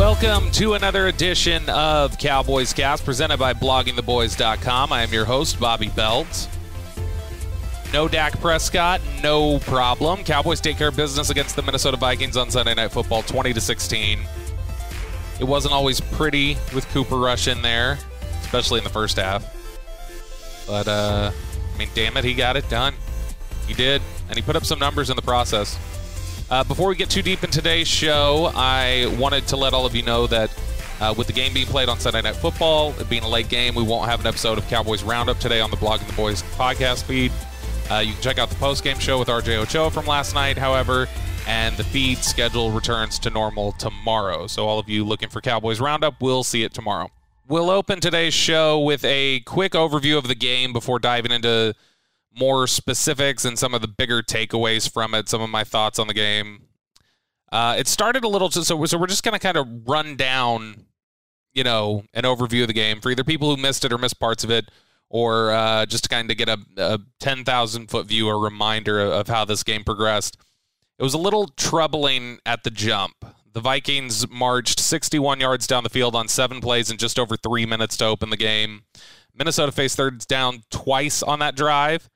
Welcome to another edition of Cowboys Cast presented by bloggingtheboys.com. I am your host, Bobby Belt. No Dak Prescott, no problem. Cowboys take care of business against the Minnesota Vikings on Sunday Night Football 20 to 16. It wasn't always pretty with Cooper Rush in there, especially in the first half. But uh I mean, damn it, he got it done. He did, and he put up some numbers in the process. Uh, before we get too deep in today's show, I wanted to let all of you know that uh, with the game being played on Sunday Night Football, it being a late game, we won't have an episode of Cowboys Roundup today on the Blogging the Boys podcast feed. Uh, you can check out the post game show with RJ Ochoa from last night, however, and the feed schedule returns to normal tomorrow. So, all of you looking for Cowboys Roundup, we'll see it tomorrow. We'll open today's show with a quick overview of the game before diving into more specifics and some of the bigger takeaways from it, some of my thoughts on the game. Uh, it started a little, so, so we're just going to kind of run down, you know, an overview of the game for either people who missed it or missed parts of it, or uh, just to kind of get a, a 10,000 foot view or reminder of how this game progressed. It was a little troubling at the jump. The Vikings marched 61 yards down the field on seven plays in just over three minutes to open the game. Minnesota faced thirds down twice on that drive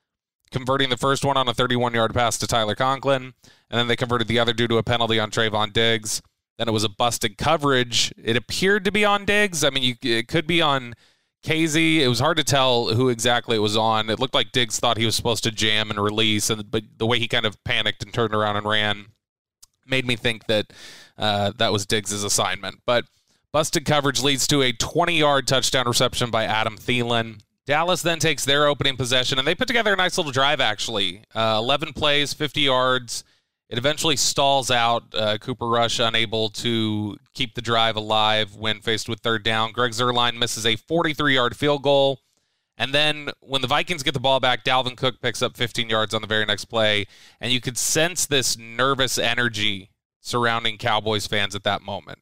converting the first one on a 31 yard pass to Tyler Conklin, and then they converted the other due to a penalty on Trevon Diggs. Then it was a busted coverage. It appeared to be on Diggs. I mean, you, it could be on Kazee. It was hard to tell who exactly it was on. It looked like Diggs thought he was supposed to jam and release, and but the way he kind of panicked and turned around and ran made me think that uh, that was Diggs' assignment. But busted coverage leads to a 20 yard touchdown reception by Adam Thielen. Dallas then takes their opening possession, and they put together a nice little drive, actually. Uh, 11 plays, 50 yards. It eventually stalls out. Uh, Cooper Rush unable to keep the drive alive when faced with third down. Greg Zuerlein misses a 43 yard field goal. And then when the Vikings get the ball back, Dalvin Cook picks up 15 yards on the very next play. And you could sense this nervous energy surrounding Cowboys fans at that moment.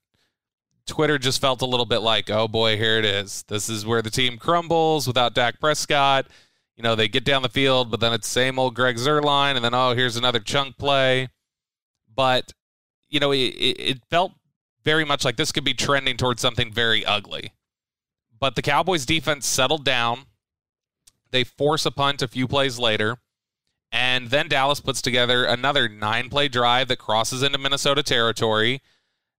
Twitter just felt a little bit like, oh boy, here it is. This is where the team crumbles without Dak Prescott. You know, they get down the field, but then it's same old Greg Zuerlein, and then oh, here's another chunk play. But you know, it, it felt very much like this could be trending towards something very ugly. But the Cowboys defense settled down. They force a punt a few plays later. And then Dallas puts together another nine play drive that crosses into Minnesota territory.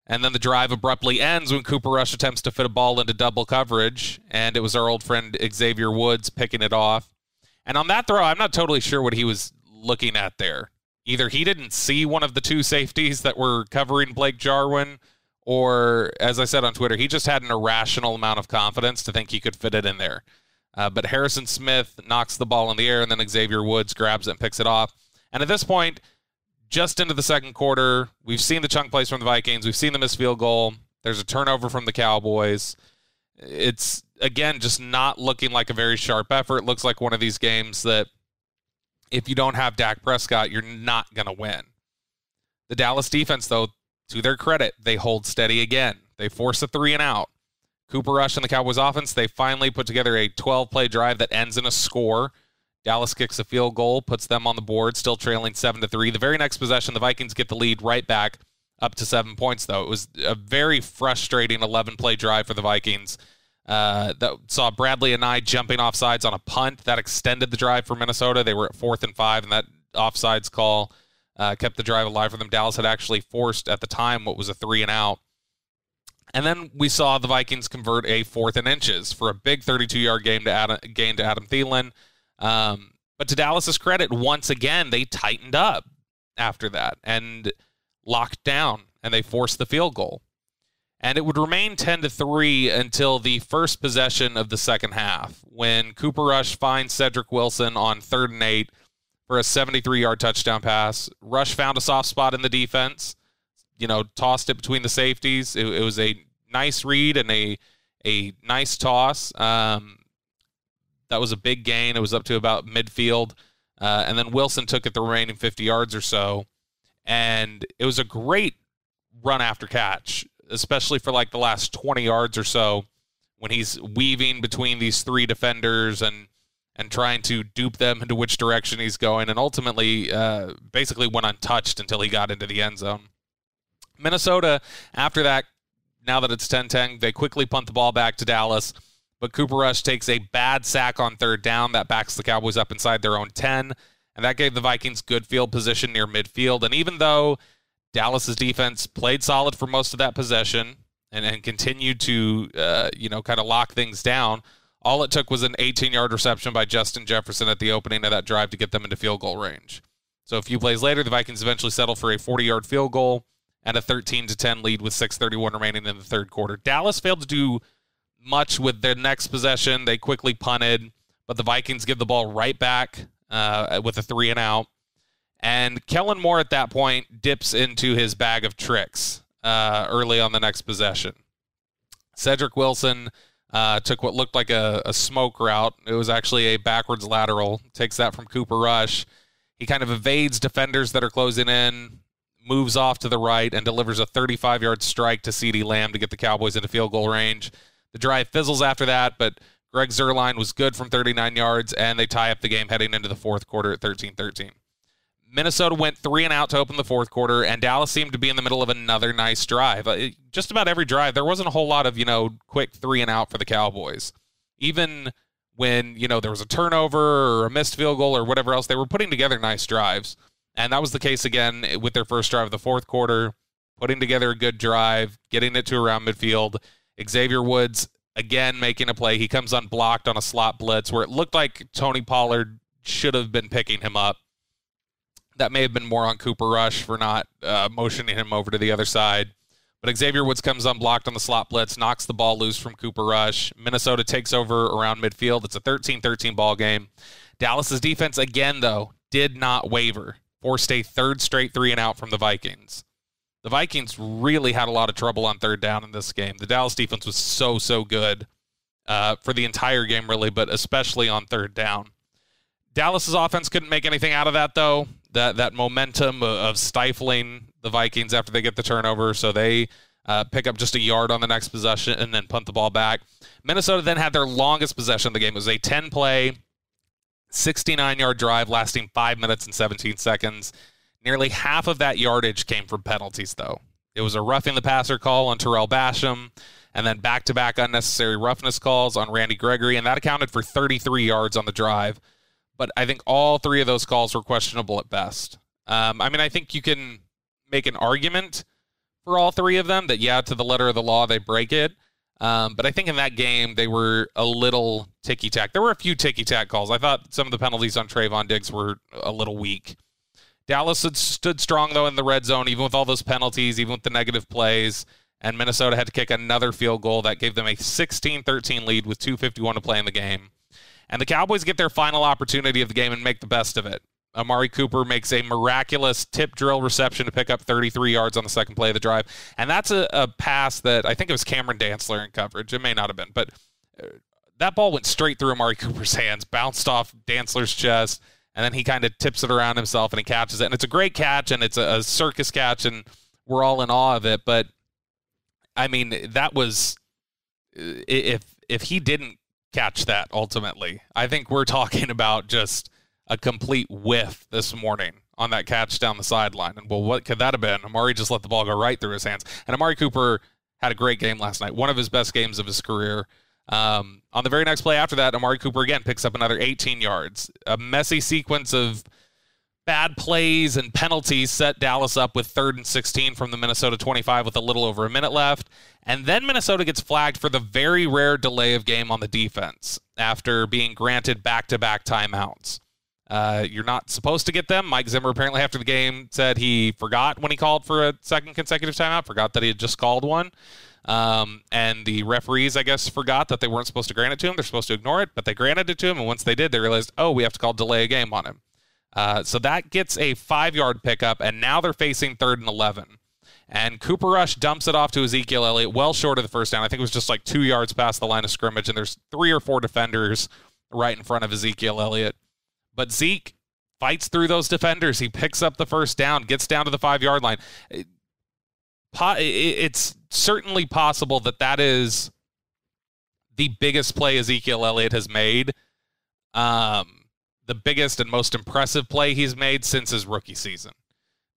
And then the drive abruptly ends when Cooper Rush attempts to fit a ball into double coverage, and it was our old friend Xavier Woods picking it off. And on that throw, I'm not totally sure what he was looking at there. Either he didn't see one of the two safeties that were covering Blake Jarwin, or as I said on Twitter, he just had an irrational amount of confidence to think he could fit it in there. Uh, but Harrison Smith knocks the ball in the air, and then Xavier Woods grabs it and picks it off. And at this point, just into the second quarter. We've seen the chunk plays from the Vikings. We've seen the missed field goal. There's a turnover from the Cowboys. It's again just not looking like a very sharp effort. It looks like one of these games that if you don't have Dak Prescott, you're not going to win. The Dallas defense, though, to their credit, they hold steady again. They force a three and out. Cooper Rush and the Cowboys offense, they finally put together a 12 play drive that ends in a score. Dallas kicks a field goal, puts them on the board, still trailing seven to three. The very next possession, the Vikings get the lead right back up to seven points. Though it was a very frustrating 11 play drive for the Vikings. Uh, that saw Bradlee Anae jumping off sides on a punt that extended the drive for Minnesota. They were at fourth and five, and that offsides call uh, kept the drive alive for them. Dallas had actually forced at the time what was a three and out. And then we saw the Vikings convert a fourth and inches for a big 32 yard game to Adam, gain to Adam Thielen. Um, but to Dallas's credit, once again, they tightened up after that and locked down and they forced the field goal. And it would remain 10 to 3 until the first possession of the second half when Cooper Rush finds Cedric Wilson on third and eight for a 73 yard touchdown pass. Rush found a soft spot in the defense, you know, tossed it between the safeties. It, it was a nice read and a, a nice toss. Um, that was a big gain. It was up to about midfield. Uh, and then Wilson took it the remaining 50 yards or so. And it was a great run after catch, especially for like the last 20 yards or so when he's weaving between these three defenders and and trying to dupe them into which direction he's going, and ultimately uh, basically went untouched until he got into the end zone. Minnesota, after that, now that it's 10 10, they quickly punt the ball back to Dallas. But Cooper Rush takes a bad sack on third down that backs the Cowboys up inside their own 10. And that gave the Vikings good field position near midfield. And even though Dallas's defense played solid for most of that possession and, and continued to, uh, you know, kind of lock things down, all it took was an 18 yard reception by Justin Jefferson at the opening of that drive to get them into field goal range. So a few plays later, the Vikings eventually settled for a 40 yard field goal and a 13 to 10 lead with 6:31 remaining in the third quarter. Dallas failed to do much with their next possession. They quickly punted, but the Vikings give the ball right back uh, with a three and out. And Kellen Moore at that point dips into his bag of tricks uh, early on the next possession. Cedric Wilson uh, took what looked like a, a smoke route. It was actually a backwards lateral. Takes that from Cooper Rush. He kind of evades defenders that are closing in, moves off to the right, and delivers a 35 yard strike to CeeDee Lamb to get the Cowboys into field goal range. The drive fizzles after that, but Greg Zuerlein was good from 39 yards, and they tie up the game heading into the fourth quarter at 13 13. Minnesota went three and out to open the fourth quarter, and Dallas seemed to be in the middle of another nice drive. Uh, just about every drive, there wasn't a whole lot of, you know, quick three and out for the Cowboys. Even when, you know, there was a turnover or a missed field goal or whatever else, they were putting together nice drives. And that was the case again with their first drive of the fourth quarter, putting together a good drive, getting it to around midfield. Xavier Woods again making a play. He comes unblocked on a slot blitz where it looked like Tony Pollard should have been picking him up. That may have been more on Cooper Rush for not uh, motioning him over to the other side. But Xavier Woods comes unblocked on the slot blitz, knocks the ball loose from Cooper Rush. Minnesota takes over around midfield. It's a 13 13 ball game. Dallas's defense, again, though, did not waver, forced a third straight three and out from the Vikings. The Vikings really had a lot of trouble on third down in this game. The Dallas defense was so, so good uh, for the entire game, really, but especially on third down. Dallas's offense couldn't make anything out of that, though. That that momentum of stifling the Vikings after they get the turnover, so they uh, pick up just a yard on the next possession and then punt the ball back. Minnesota then had their longest possession of the game. It was a 10 play, 69 yard drive lasting five minutes and 17 seconds. Nearly half of that yardage came from penalties, though. It was a roughing the passer call on Tarell Basham, and then back to back unnecessary roughness calls on Randy Gregory, and that accounted for 33 yards on the drive. But I think all three of those calls were questionable at best. Um, I mean, I think you can make an argument for all three of them that, yeah, to the letter of the law, they break it. Um, but I think in that game, they were a little ticky tack. There were a few ticky tack calls. I thought some of the penalties on Trevon Diggs were a little weak. Dallas had stood strong though in the red zone, even with all those penalties, even with the negative plays. And Minnesota had to kick another field goal that gave them a 16-13 lead with 2:51 to play in the game. And the Cowboys get their final opportunity of the game and make the best of it. Amari Cooper makes a miraculous tip drill reception to pick up 33 yards on the second play of the drive. And that's a, a pass that I think it was Cameron Dantzler in coverage. It may not have been, but uh, that ball went straight through Amari Cooper's hands, bounced off Dantzler's chest, and then he kind of tips it around himself and he catches it. And it's a great catch and it's a, a circus catch, and we're all in awe of it. But I mean, that was if if he didn't catch that ultimately, I think we're talking about just a complete whiff this morning on that catch down the sideline. And well, what could that have been? Amari just let the ball go right through his hands. And Amari Cooper had a great game last night, one of his best games of his career. Um, on the very next play after that, Amari Cooper again picks up another 18 yards. A messy sequence of bad plays and penalties set Dallas up with third and 16 from the Minnesota 25 with a little over a minute left. And then Minnesota gets flagged for the very rare delay of game on the defense after being granted back to back timeouts. Uh, you're not supposed to get them. Mike Zimmer apparently after the game said he forgot when he called for a second consecutive timeout, forgot that he had just called one. Um, and the referees, I guess, forgot that they weren't supposed to grant it to him. They're supposed to ignore it, but they granted it to him. And once they did, they realized, oh, we have to call delay a game on him. Uh, so that gets a five yard pickup, and now they're facing third and 11. And Cooper Rush dumps it off to Ezekiel Elliott, well short of the first down. I think it was just like two yards past the line of scrimmage, and there's three or four defenders right in front of Ezekiel Elliott. But Zeke fights through those defenders. He picks up the first down, gets down to the five yard line. It's certainly possible that that is the biggest play Ezekiel Elliott has made. Um, the biggest and most impressive play he's made since his rookie season.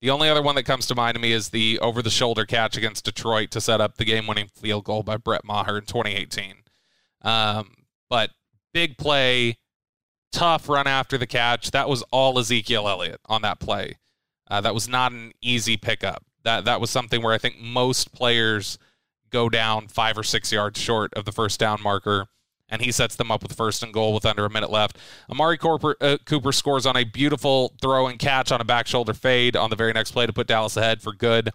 The only other one that comes to mind to me is the over the shoulder catch against Detroit to set up the game winning field goal by Brett Maher in 2018. Um, but big play, tough run after the catch. That was all Ezekiel Elliott on that play. Uh, that was not an easy pickup. That that was something where I think most players go down five or six yards short of the first down marker and he sets them up with first and goal with under a minute left. Amari Cooper, uh, Cooper scores on a beautiful throw and catch on a back shoulder fade on the very next play to put Dallas ahead for good,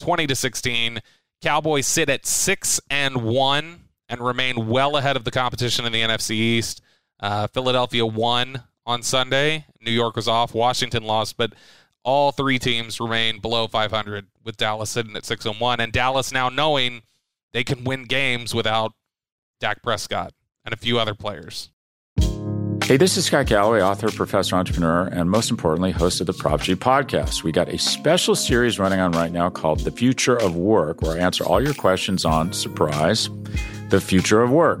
20 to 16. Cowboys sit at six and one and remain well ahead of the competition in the NFC East. Uh, Philadelphia won on Sunday. New York was off. Washington lost, but all three teams remain below 500 with Dallas sitting at six and one, and Dallas now knowing they can win games without Dak Prescott and a few other players. Hey, this is Scott Galloway, author, professor, entrepreneur, and most importantly, host of the Prop G podcast. We got a special series running on right now called The Future of Work, where I answer all your questions on surprise, the future of work.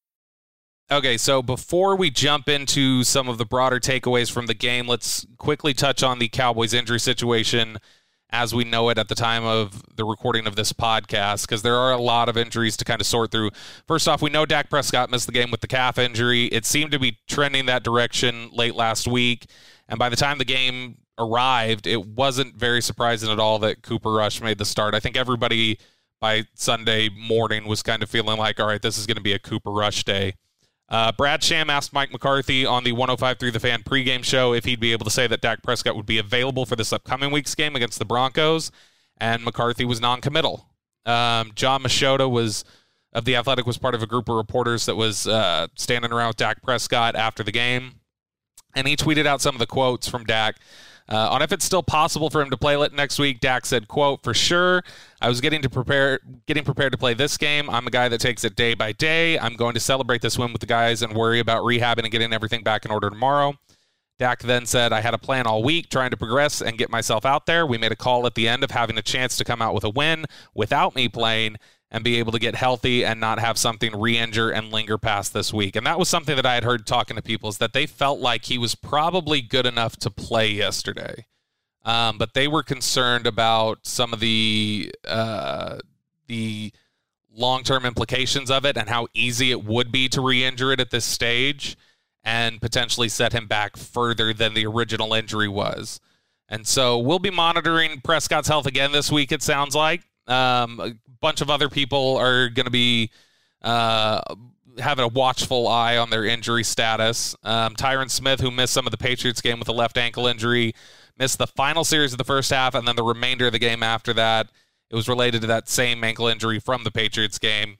Okay, so before we jump into some of the broader takeaways from the game, let's quickly touch on the Cowboys injury situation as we know it at the time of the recording of this podcast, because there are a lot of injuries to kind of sort through. First off, we know Dak Prescott missed the game with the calf injury. It seemed to be trending that direction late last week. And by the time the game arrived, it wasn't very surprising at all that Cooper Rush made the start. I think everybody by Sunday morning was kind of feeling like, all right, this is going to be a Cooper Rush day. Uh, Brad Sham asked Mike McCarthy on the 105 through the fan pregame show if he'd be able to say that Dak Prescott would be available for this upcoming week's game against the Broncos, and McCarthy was non-committal. Um, Jon Machota was of the Athletic was part of a group of reporters that was uh, standing around with Dak Prescott after the game, and he tweeted out some of the quotes from Dak. Uh, on if it's still possible for him to play it next week, Dak said, "quote For sure, I was getting to prepare, getting prepared to play this game. I'm a guy that takes it day by day. I'm going to celebrate this win with the guys and worry about rehabbing and getting everything back in order tomorrow." Dak then said, I had a plan all week trying to progress and get myself out there. We made a call at the end of having a chance to come out with a win without me playing and be able to get healthy and not have something re injure and linger past this week. And that was something that I had heard talking to people is that they felt like he was probably good enough to play yesterday. Um, but they were concerned about some of the uh, the long term implications of it and how easy it would be to re injure it at this stage and potentially set him back further than the original injury was. And so we'll be monitoring Prescott's health again this week, it sounds like. Um, a bunch of other people are going to be uh, having a watchful eye on their injury status. Um, Tyron Smith, who missed some of the Patriots game with a left ankle injury, missed the final series of the first half and then the remainder of the game after that. It was related to that same ankle injury from the Patriots game.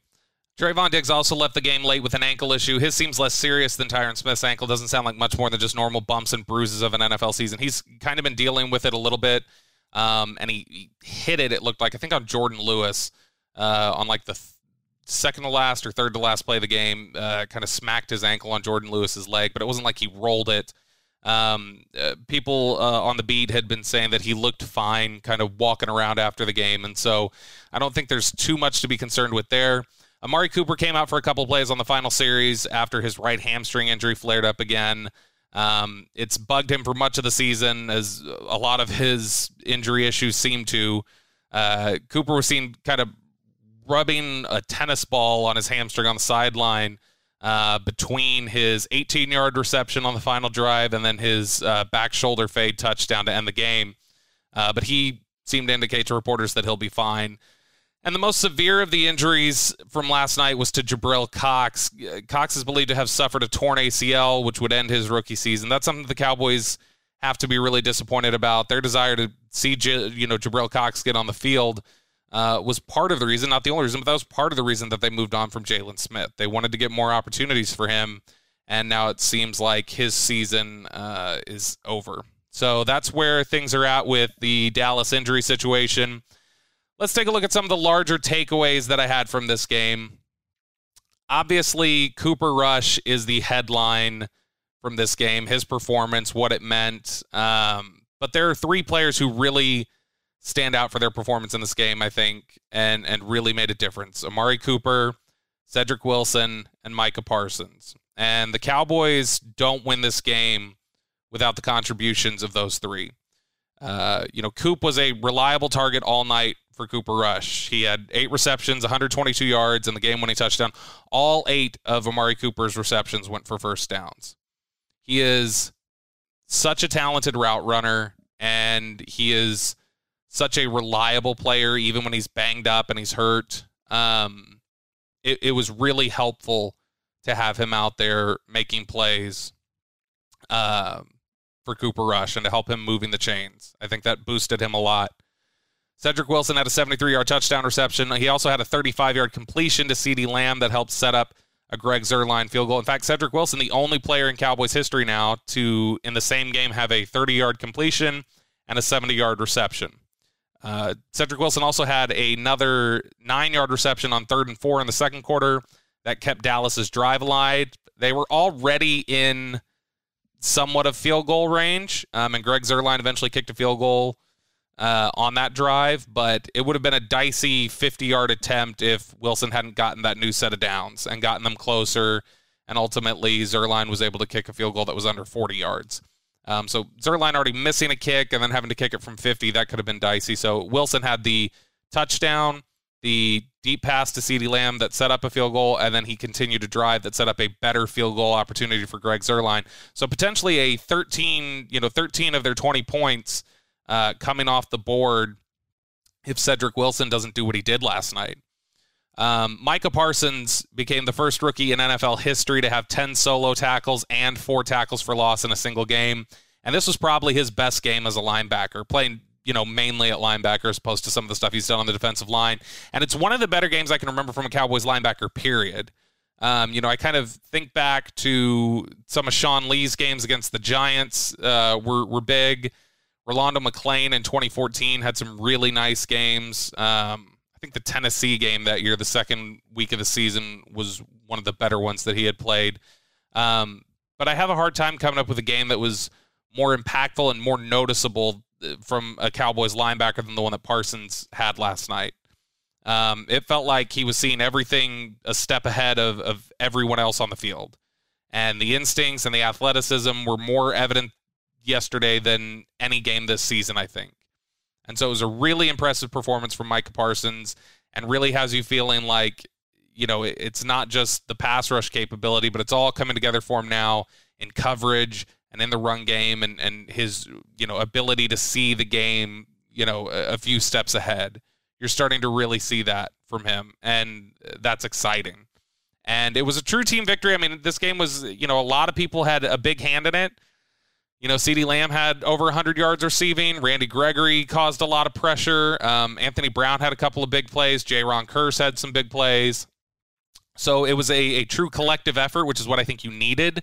Trevon Diggs also left the game late with an ankle issue. His seems less serious than Tyron Smith's ankle. Doesn't sound like much more than just normal bumps and bruises of an NFL season. He's kind of been dealing with it a little bit, um, and he, he, hit it. It looked like I think on Jordan Lewis uh, on like the th- second to last or third to last play of the game, uh, kind of smacked his ankle on Jordan Lewis's leg, but it wasn't like he rolled it. Um, uh, people uh, on the beat had been saying that he looked fine, kind of walking around after the game, and so I don't think there's too much to be concerned with there. Amari Cooper came out for a couple plays on the final series after his right hamstring injury flared up again. Um, it's bugged him for much of the season, as a lot of his injury issues seem to. Uh, Cooper was seen kind of rubbing a tennis ball on his hamstring on the sideline uh, between his 18 yard reception on the final drive and then his uh, back shoulder fade touchdown to end the game. Uh, but he seemed to indicate to reporters that he'll be fine. And the most severe of the injuries from last night was to Jabril Cox. Cox is believed to have suffered a torn ACL, which would end his rookie season. That's something the Cowboys have to be really disappointed about. Their desire to see, you know, Jabril Cox get on the field uh, was part of the reason, not the only reason, but that was part of the reason that they moved on from Jaylon Smith. They wanted to get more opportunities for him, and now it seems like his season uh, is over. So that's where things are at with the Dallas injury situation. Let's take a look at some of the larger takeaways that I had from this game. Obviously, Cooper Rush is the headline from this game, his performance, what it meant. Um, but there are three players who really stand out for their performance in this game, I think, and and really made a difference. Amari Cooper, Cedric Wilson, and Micah Parsons. And the Cowboys don't win this game without the contributions of those three. Uh, you know, Coop was a reliable target all night for Cooper Rush. He had eight receptions, 122 yards in the game winning touchdown. All eight of Amari Cooper's receptions went for first downs. He is such a talented route runner, and he is such a reliable player, even when he's banged up and he's hurt. Um, it, it was really helpful to have him out there making plays uh, for Cooper Rush and to help him moving the chains. I think that boosted him a lot. Cedric Wilson had a 73 yard touchdown reception. He also had a 35 yard completion to CeeDee Lamb that helped set up a Greg Zuerlein field goal. In fact, Cedric Wilson, the only player in Cowboys history now to, in the same game, have a 30 yard completion and a 70 yard reception. Uh, Cedric Wilson also had another nine yard reception on third and four in the second quarter that kept Dallas's drive alive. They were already in somewhat of field goal range, um, and Greg Zuerlein eventually kicked a field goal uh, on that drive, but it would have been a dicey 50 yard attempt if Wilson hadn't gotten that new set of downs and gotten them closer. And ultimately, Zuerlein was able to kick a field goal that was under 40 yards. Um, so Zuerlein already missing a kick and then having to kick it from 50, that could have been dicey. So Wilson had the touchdown, the deep pass to CeeDee Lamb that set up a field goal, and then he continued to drive that set up a better field goal opportunity for Greg Zuerlein. So potentially a 13, you know, 13 of their 20 points uh, coming off the board if Cedric Wilson doesn't do what he did last night. Um, Micah Parsons became the first rookie in NFL history to have 10 solo tackles and four tackles for loss in a single game. And this was probably his best game as a linebacker, playing, you know, mainly at linebacker as opposed to some of the stuff he's done on the defensive line. And it's one of the better games I can remember from a Cowboys linebacker, period. Um, you know, I kind of think back to some of Sean Lee's games against the Giants uh, were, were big. Rolando McClain in 2014 had some really nice games. Um, I think the Tennessee game that year, the second week of the season, was one of the better ones that he had played. Um, but I have a hard time coming up with a game that was more impactful and more noticeable uh, from a Cowboys linebacker than the one that Parsons had last night. Um, it felt like he was seeing everything a step ahead of, of everyone else on the field. And the instincts and the athleticism were more evident yesterday than any game this season, I think. And so it was a really impressive performance from Micah Parsons and really has you feeling like, you know, it's not just the pass rush capability, but it's all coming together for him now in coverage and in the run game and, and his, you know, ability to see the game, you know, a, a few steps ahead. You're starting to really see that from him. And that's exciting. And it was a true team victory. I mean, this game was, you know, a lot of people had a big hand in it. You know, CeeDee Lamb had over 100 yards receiving. Randy Gregory caused a lot of pressure. Um, Anthony Brown had a couple of big plays. J. Jayron Kearse had some big plays. So it was a, a true collective effort, which is what I think you needed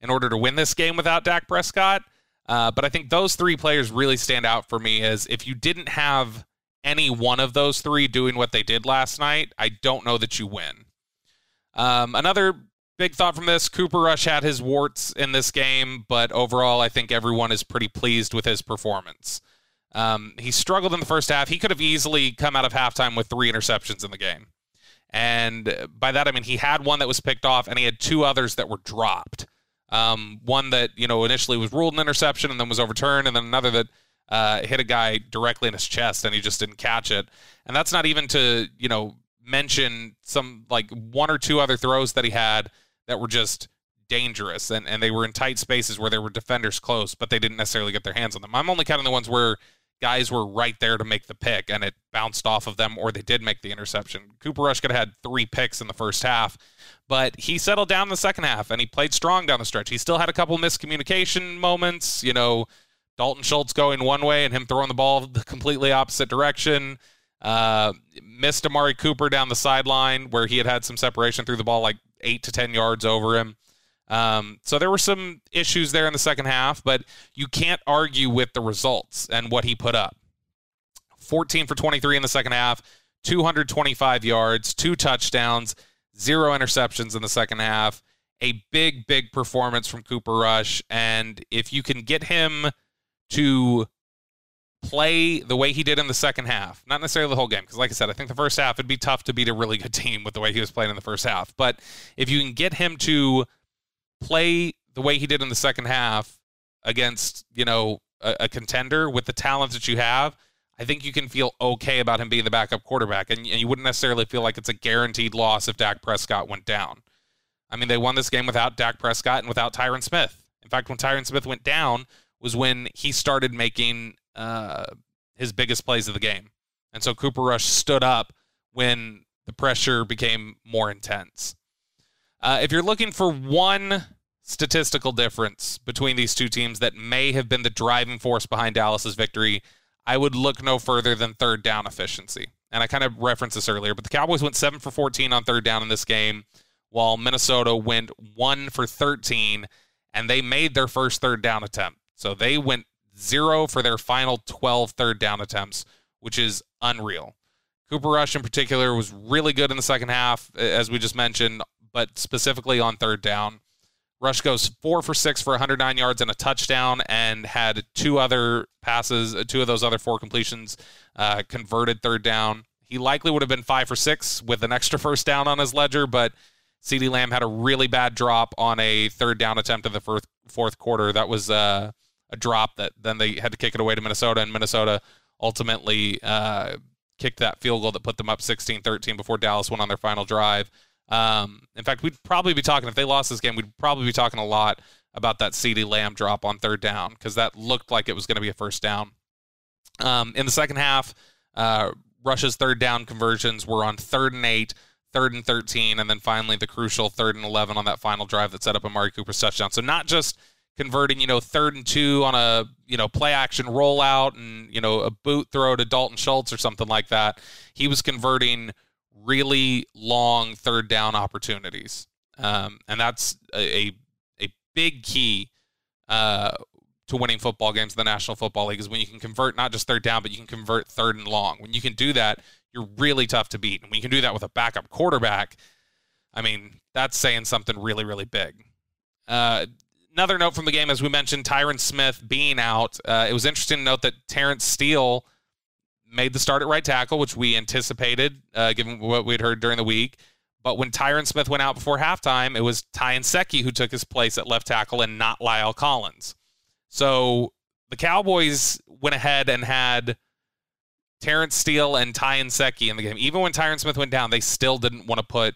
in order to win this game without Dak Prescott. Uh, but I think those three players really stand out for me as if you didn't have any one of those three doing what they did last night, I don't know that you win. Um, another big thought from this Cooper Rush had his warts in this game, but overall, I think everyone is pretty pleased with his performance. Um, he struggled in the first half. He could have easily come out of halftime with three interceptions in the game. And by that, I mean he had one that was picked off and he had two others that were dropped. Um, one that, you know, initially was ruled an interception and then was overturned, and then another that uh, hit a guy directly in his chest and he just didn't catch it. And that's not even to, you know, mention some like one or two other throws that he had that were just dangerous and, and they were in tight spaces where there were defenders close, but they didn't necessarily get their hands on them. I'm only counting the ones where guys were right there to make the pick and it bounced off of them or they did make the interception. Cooper Rush could have had three picks in the first half, but he settled down in the second half and he played strong down the stretch. He still had a couple miscommunication moments, you know, Dalton Schultz going one way and him throwing the ball the completely opposite direction. Uh, missed Amari Cooper down the sideline where he had had some separation through the ball like eight to 10 yards over him. Um, so there were some issues there in the second half, but you can't argue with the results and what he put up. 14 for 23 in the second half, 225 yards, two touchdowns, zero interceptions in the second half. A big, big performance from Cooper Rush. And if you can get him to play the way he did in the second half, not necessarily the whole game, because like I said, I think the first half it'd be tough to beat a really good team with the way he was playing in the first half. But if you can get him to play the way he did in the second half against, you know, a, a contender with the talent that you have, I think you can feel okay about him being the backup quarterback. And, and you wouldn't necessarily feel like it's a guaranteed loss if Dak Prescott went down. I mean, they won this game without Dak Prescott and without Tyron Smith. In fact, when Tyron Smith went down was when he started making uh, his biggest plays of the game. And so Cooper Rush stood up when the pressure became more intense. Uh, if you're looking for one statistical difference between these two teams that may have been the driving force behind Dallas's victory, I would look no further than third down efficiency. And I kind of referenced this earlier, but the Cowboys went 7 for 14 on third down in this game, while Minnesota went 1 for 13, and they made their first third down attempt. So they went 0 for their final 12 third down attempts, which is unreal. Cooper Rush in particular was really good in the second half, as we just mentioned, but specifically on third down. Rush goes four for six for 109 yards and a touchdown, and had two other passes, uh, two of those other four completions uh, converted third down. He likely would have been five for six with an extra first down on his ledger, but CeeDee Lamb had a really bad drop on a third down attempt in the fourth, fourth quarter. That was uh, a drop that then they had to kick it away to Minnesota, and Minnesota ultimately uh, kicked that field goal that put them up 16 13 before Dallas went on their final drive. Um, in fact, we'd probably be talking if they lost this game. We'd probably be talking a lot about that CeeDee Lamb drop on third down because that looked like it was going to be a first down. Um, in the second half, uh, Rush's third down conversions were on third and eight, third and 13, and then finally the crucial third and 11 on that final drive that set up a Amari Cooper's touchdown. So not just converting, you know, third and two on a, you know, play action rollout and, you know, a boot throw to Dalton Schultz or something like that. He was converting really long third down opportunities. Um, and that's a, a big key uh, to winning football games in the National Football League is when you can convert not just third down, but you can convert third and long. When you can do that, you're really tough to beat. And when you can do that with a backup quarterback, I mean, that's saying something really, really big. Uh, another note from the game, as we mentioned, Tyron Smith being out. Uh, it was interesting to note that Terence Steele made the start at right tackle, which we anticipated, uh, given what we'd heard during the week. But when Tyron Smith went out before halftime, it was Ty Nsekhe who took his place at left tackle and not La'el Collins. So the Cowboys went ahead and had Terence Steele and Ty Nsekhe in the game. Even when Tyron Smith went down, they still didn't want to put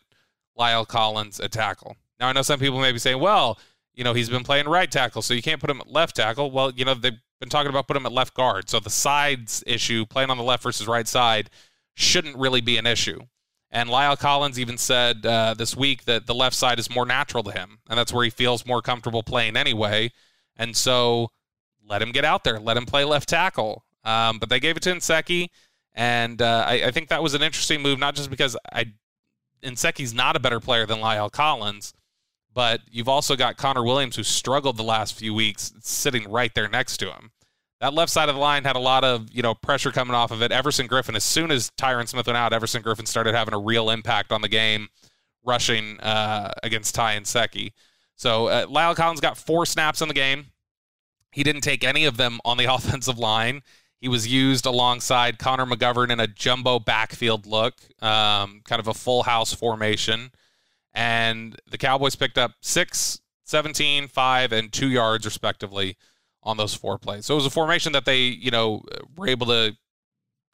La'el Collins at tackle. Now I know some people may be saying, well, you know, he's been playing right tackle, so you can't put him at left tackle. Well, you know, they've been talking about putting him at left guard. So the sides issue, playing on the left versus right side, shouldn't really be an issue. And La'el Collins even said uh, this week that the left side is more natural to him, and that's where he feels more comfortable playing anyway. And so let him get out there, let him play left tackle. Um, but they gave it to Nsekhe, and uh, I, I, think that was an interesting move, not just because I Nsekhe's not a better player than La'el Collins, but you've also got Connor Williams, who struggled the last few weeks, sitting right there next to him. That left side of the line had a lot of you know pressure coming off of it. Everson Griffen, as soon as Tyron Smith went out, Everson Griffen started having a real impact on the game. rushing uh, against Ty Nsekhe. So uh, La'el Collins got four snaps in the game. He didn't take any of them on the offensive line. He was used alongside Connor McGovern in a jumbo backfield look, um, kind of a full house formation. And the Cowboys picked up six, 17, five, and two yards, respectively, on those four plays. So it was a formation that they, you know, were able to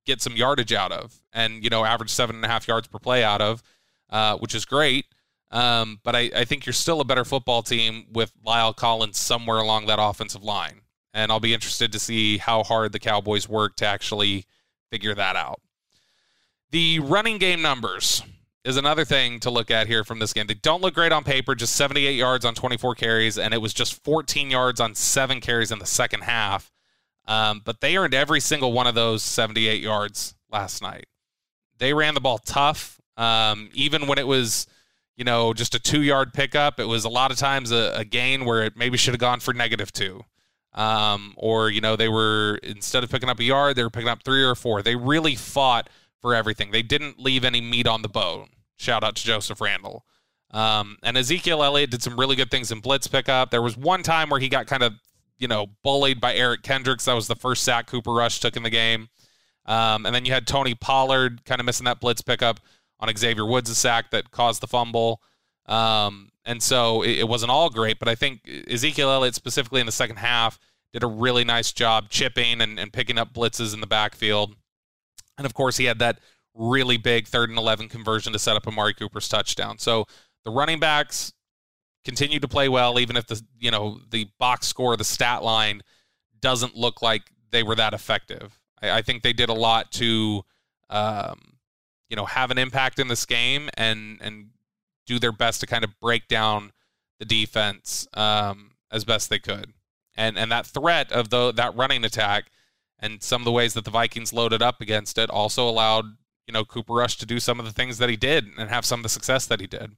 get some yardage out of and, you know, average seven and a half yards per play out of, uh, which is great. Um, but I, I think you're still a better football team with La'el Collins somewhere along that offensive line. And I'll be interested to see how hard the Cowboys work to actually figure that out. The running game numbers is another thing to look at here from this game. They don't look great on paper, just 78 yards on 24 carries, and it was just 14 yards on seven carries in the second half. Um, but they earned every single one of those 78 yards last night. They ran the ball tough, um, even when it was, you know, just a two yard pickup. It was a lot of times a, a gain where it maybe should have gone for negative two. Um, or, you know, they were, instead of picking up a yard, they were picking up three or four. They really fought for everything. They didn't leave any meat on the bone. Shout out to Joseph Randall. Um, and Ezekiel Elliott did some really good things in blitz pickup. There was one time where he got kind of, you know, bullied by Eric Kendricks. That was the first sack Cooper Rush took in the game. Um, and then you had Tony Pollard kind of missing that blitz pickup on Xavier Woods' sack that caused the fumble. Um, and so it, it, wasn't all great, but I think Ezekiel Elliott, specifically in the second half, did a really nice job chipping and, and picking up blitzes in the backfield. And of course, he had that really big third and 11 conversion to set up Amari Cooper's touchdown. So the running backs continue to play well, even if the, you know, the box score, the stat line doesn't look like they were that effective. I, I think they did a lot to, um, you know, have an impact in this game and, and do their best to kind of break down the defense um, as best they could. And, and that threat of the, that running attack and some of the ways that the Vikings loaded up against it also allowed you know Cooper Rush to do some of the things that he did and have some of the success that he did.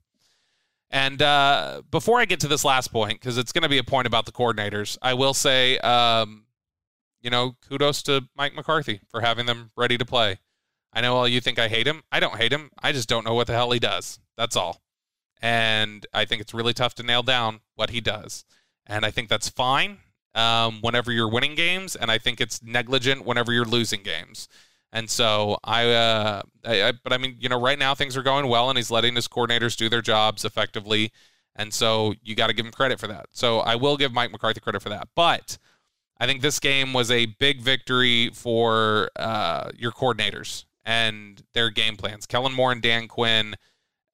And uh, before I get to this last point, because it's going to be a point about the coordinators, I will say, um, you know, kudos to Mike McCarthy for having them ready to play. I know all you think I hate him. I don't hate him. I just don't know what the hell he does. That's all. And I think it's really tough to nail down what he does. And I think that's fine um, whenever you're winning games, and I think it's negligent whenever you're losing games. And so I, uh, I, I, but I mean, you know, right now things are going well, and he's letting his coordinators do their jobs effectively, and so you got to give him credit for that. So I will give Mike McCarthy credit for that. But I think this game was a big victory for uh, your coordinators and their game plans. Kellen Moore and Dan Quinn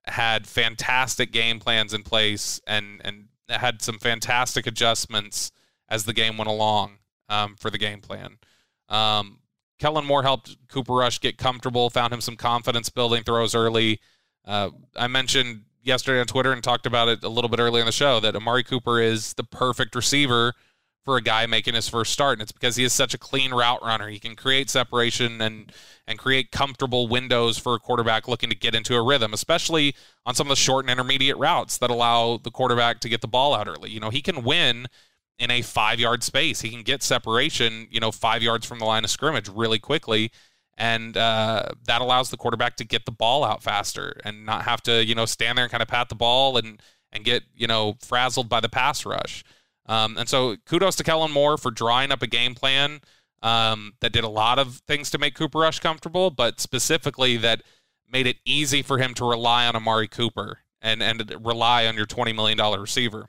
had fantastic game plans in place, and and had some fantastic adjustments as the game went along um, for the game plan. Um, Kellen Moore helped Cooper Rush get comfortable, found him some confidence building throws early. Uh, I mentioned yesterday on Twitter and talked about it a little bit earlier in the show that Amari Cooper is the perfect receiver for a guy making his first start, and it's because he is such a clean route runner. He can create separation and and create comfortable windows for a quarterback looking to get into a rhythm, especially on some of the short and intermediate routes that allow the quarterback to get the ball out early. You know, he can win in a five yard space. He can get separation, you know, five yards from the line of scrimmage really quickly. And uh, that allows the quarterback to get the ball out faster and not have to, you know, stand there and kind of pat the ball and, and get, you know, frazzled by the pass rush. Um, and so kudos to Kellen Moore for drawing up a game plan um, that did a lot of things to make Cooper Rush comfortable, but specifically that made it easy for him to rely on Amari Cooper and, and rely on your $20 million receiver.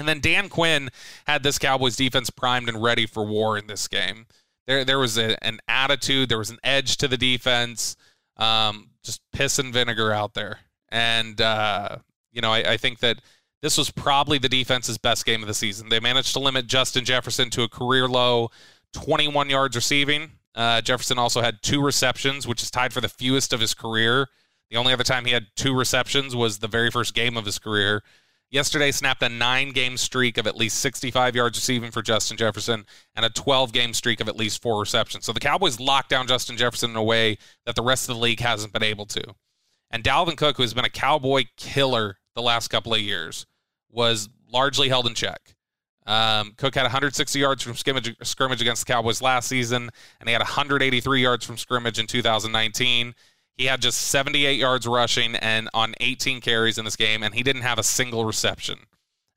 And then Dan Quinn had this Cowboys defense primed and ready for war in this game. There, there was a, an attitude, there was an edge to the defense, um, just piss and vinegar out there. And, uh, you know, I, I think that this was probably the defense's best game of the season. They managed to limit Justin Jefferson to a career low 21 yards receiving. Uh, Jefferson also had two receptions, which is tied for the fewest of his career. The only other time he had two receptions was the very first game of his career. Yesterday snapped a nine game streak of at least 65 yards receiving for Justin Jefferson and a 12 game streak of at least four receptions. So the Cowboys locked down Justin Jefferson in a way that the rest of the league hasn't been able to. And Dalvin Cook, who has been a Cowboy killer the last couple of years, was largely held in check. Um, Cook had 160 yards from scrimmage, scrimmage against the Cowboys last season, and he had 183 yards from scrimmage in 2019. He had just 78 yards rushing and on 18 carries in this game, and he didn't have a single reception.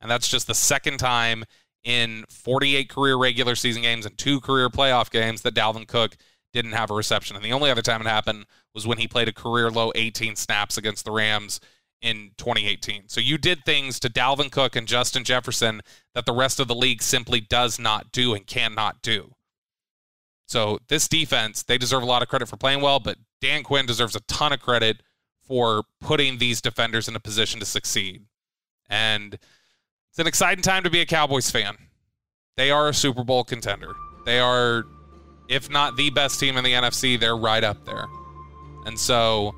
And that's just the second time in 48 career regular season games and two career playoff games that Dalvin Cook didn't have a reception. And the only other time it happened was when he played a career low 18 snaps against the Rams in 2018. So you did things to Dalvin Cook and Justin Jefferson that the rest of the league simply does not do and cannot do. So this defense, they deserve a lot of credit for playing well, but Dan Quinn deserves a ton of credit for putting these defenders in a position to succeed. And it's an exciting time to be a Cowboys fan. They are a Super Bowl contender. They are, if not the best team in the NFC, they're right up there. And so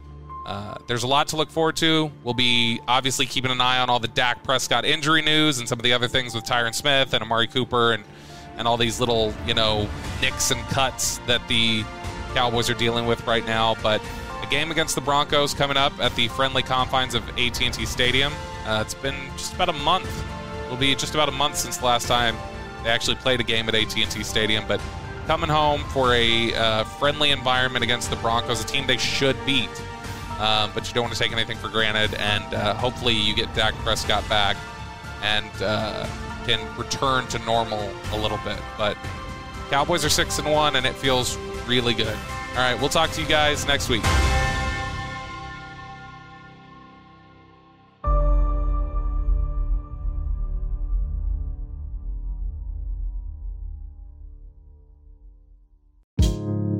uh, there's a lot to look forward to. We'll be obviously keeping an eye on all the Dak Prescott injury news and some of the other things with Tyron Smith and Amari Cooper and and all these little you know nicks and cuts that the Cowboys are dealing with right now. But a game against the Broncos coming up at the friendly confines of AT&T Stadium. Uh, it's been just about a month. It'll be just about a month since the last time they actually played a game at AT&T Stadium, but coming home for a uh, friendly environment against the Broncos, a team they should beat um, but you don't want to take anything for granted. And uh, hopefully, you get Dak Prescott back and uh, can return to normal a little bit. But Cowboys are six and one, and it feels really good. All right, we'll talk to you guys next week.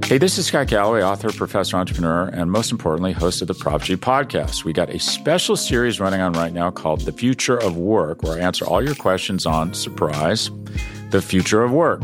Hey, this is Scott Galloway, author, professor, entrepreneur, and most importantly, host of the Prop G podcast. We got a special series running on right now called The Future of Work, where I answer all your questions on surprise, the future of work.